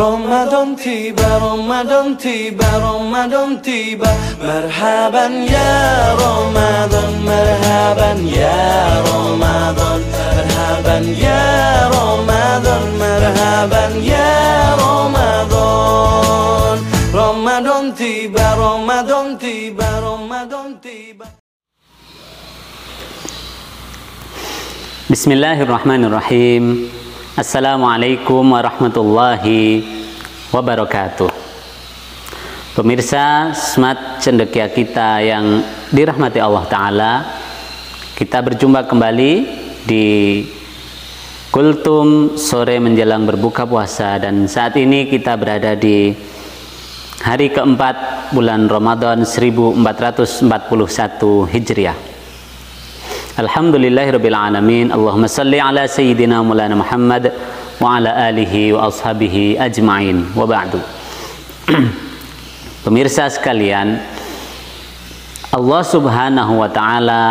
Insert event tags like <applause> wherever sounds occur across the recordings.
رمضان تيبا رمضان تيبا رمضان تيبا. مرحبا يا رمضان مرحبا يا رمضان. مرحبا يا رمضان مرحبا يا رمضان. رمضان تيبا رمضان تيبا رمضان تيبا. Bismillahirrahmanirrahim Assalamualaikum warahmatullahi wabarakatuh. Pemirsa Smart Cendekia kita yang dirahmati Allah Ta'ala Kita berjumpa kembali di Kultum sore menjelang berbuka puasa. Dan saat ini kita berada di hari keempat bulan Ramadan 1441 Hijriah Alhamdulillahirabbil alamin. Allahumma salli ala sayyidina Maulana Muhammad wa ala alihi wa ashabihi ajmain. Wa ba'du. <clears throat> Pemirsa sekalian, Allah Subhanahu wa taala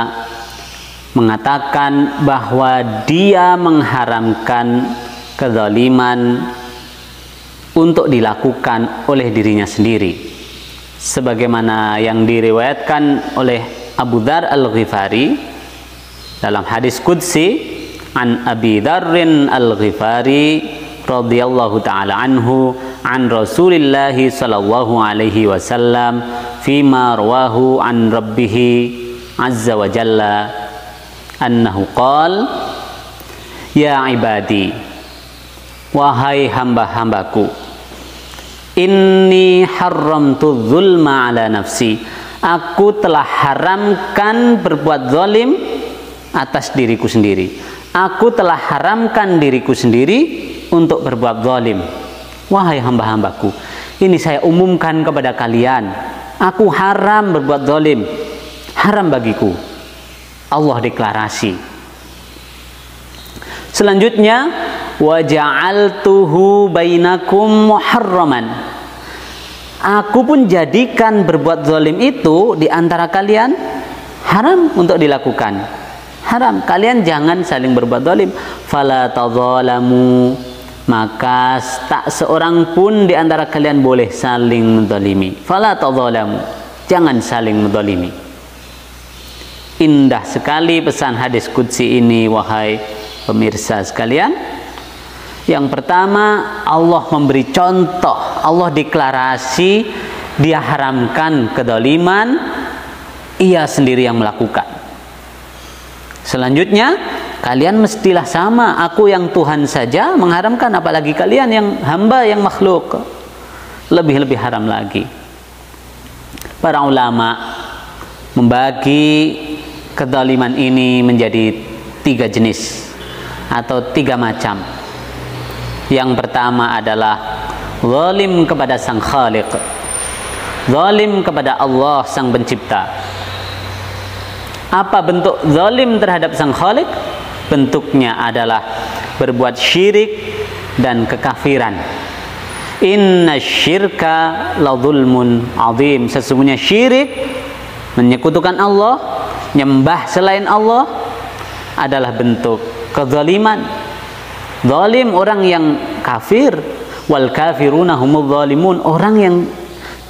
mengatakan bahwa Dia mengharamkan kezaliman untuk dilakukan oleh dirinya sendiri. Sebagaimana yang diriwayatkan oleh Abu Dhar Al-Ghifari dalam hadis qudsi an Abi Dzarrin Al-Ghifari radhiyallahu taala anhu an Rasulillah sallallahu alaihi wasallam fima rawahu an rabbih azza wa jalla annahu qala ya ibadi wahai hamba-hambaku inni haramtu dzulma ala nafsi. Aku telah haramkan berbuat zalim atas diriku sendiri. Aku telah haramkan diriku sendiri untuk berbuat zalim. Wahai hamba-hambaku, ini saya umumkan kepada kalian. Aku haram berbuat zalim. Haram bagiku. Allah deklarasi. Selanjutnya, wa ja'altuhu bainakum muharraman. Aku pun jadikan berbuat zalim itu di antara kalian haram untuk dilakukan haram. Kalian jangan saling berbuat zalim. Fala tadzalamu maka tak seorang pun di antara kalian boleh saling menzalimi. Fala tadzalamu jangan saling menzalimi. Indah sekali pesan hadis qudsi ini wahai pemirsa sekalian. Yang pertama Allah memberi contoh Allah deklarasi dia haramkan kedoliman ia sendiri yang melakukan Selanjutnya, kalian mestilah sama. Aku yang Tuhan saja mengharamkan, apalagi kalian yang hamba yang makhluk. Lebih-lebih haram lagi. Para ulama membagi kedaliman ini menjadi tiga jenis atau tiga macam. Yang pertama adalah zalim kepada sang khaliq. Zalim kepada Allah sang pencipta apa bentuk zalim terhadap sang khalik? Bentuknya adalah berbuat syirik dan kekafiran. Inna syirka la zulmun azim. Sesungguhnya syirik menyekutukan Allah, nyembah selain Allah adalah bentuk kezaliman. Zalim orang yang kafir wal kafiruna humul zalimun orang yang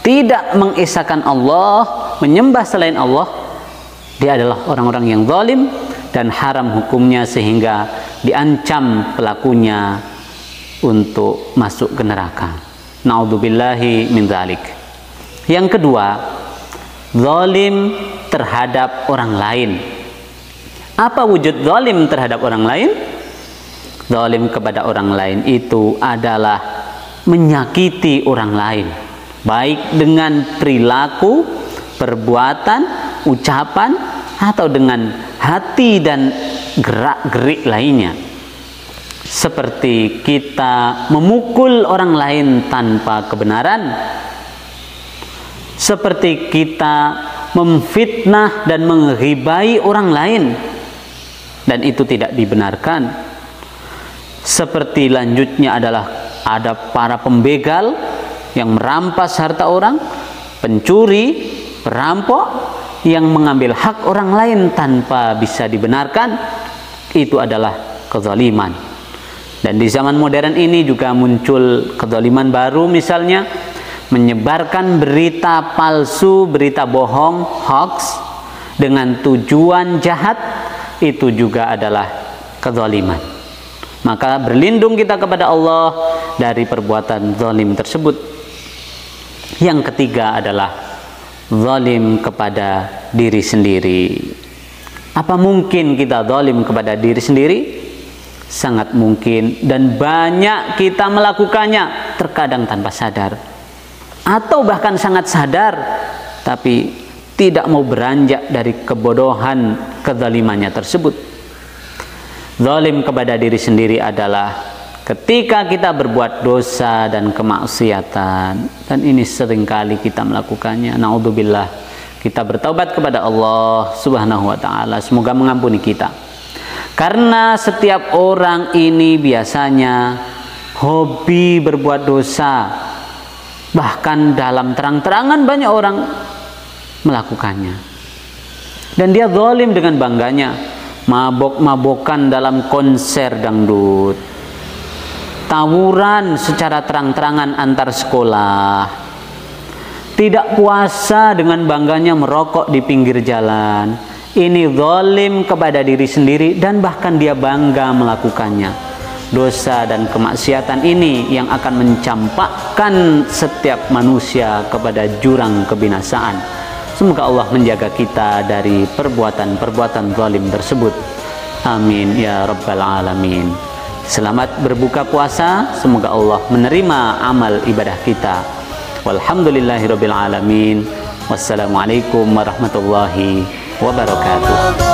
tidak mengesahkan Allah, menyembah selain Allah dia adalah orang-orang yang zalim dan haram hukumnya sehingga diancam pelakunya untuk masuk ke neraka. Naudzubillahi min dzalik. Yang kedua, zalim terhadap orang lain. Apa wujud zalim terhadap orang lain? Zalim kepada orang lain itu adalah menyakiti orang lain, baik dengan perilaku, perbuatan, ucapan atau dengan hati dan gerak-gerik lainnya. Seperti kita memukul orang lain tanpa kebenaran. Seperti kita memfitnah dan menghibai orang lain dan itu tidak dibenarkan. Seperti lanjutnya adalah ada para pembegal yang merampas harta orang, pencuri, perampok yang mengambil hak orang lain tanpa bisa dibenarkan itu adalah kezaliman Dan di zaman modern ini juga muncul kedoliman baru misalnya menyebarkan berita palsu, berita bohong, hoax dengan tujuan jahat itu juga adalah kedoliman. Maka berlindung kita kepada Allah dari perbuatan zalim tersebut. Yang ketiga adalah zalim kepada diri sendiri. Apa mungkin kita zalim kepada diri sendiri? Sangat mungkin dan banyak kita melakukannya terkadang tanpa sadar atau bahkan sangat sadar tapi tidak mau beranjak dari kebodohan kezalimannya tersebut. Zalim kepada diri sendiri adalah ketika kita berbuat dosa dan kemaksiatan dan ini sering kali kita melakukannya. Naudzubillah. Kita bertaubat kepada Allah Subhanahu wa taala. Semoga mengampuni kita. Karena setiap orang ini biasanya hobi berbuat dosa. Bahkan dalam terang-terangan banyak orang melakukannya. Dan dia zalim dengan bangganya. Mabok-mabokan dalam konser dangdut. Tawuran secara terang-terangan antar sekolah. Tidak puasa dengan bangganya merokok di pinggir jalan ini zalim kepada diri sendiri dan bahkan dia bangga melakukannya. Dosa dan kemaksiatan ini yang akan mencampakkan setiap manusia kepada jurang kebinasaan. Semoga Allah menjaga kita dari perbuatan-perbuatan zalim tersebut. Amin ya rabbal alamin. Selamat berbuka puasa, semoga Allah menerima amal ibadah kita. Walhamdulillahirabbil alamin. Wassalamualaikum warahmatullahi wabarakatuh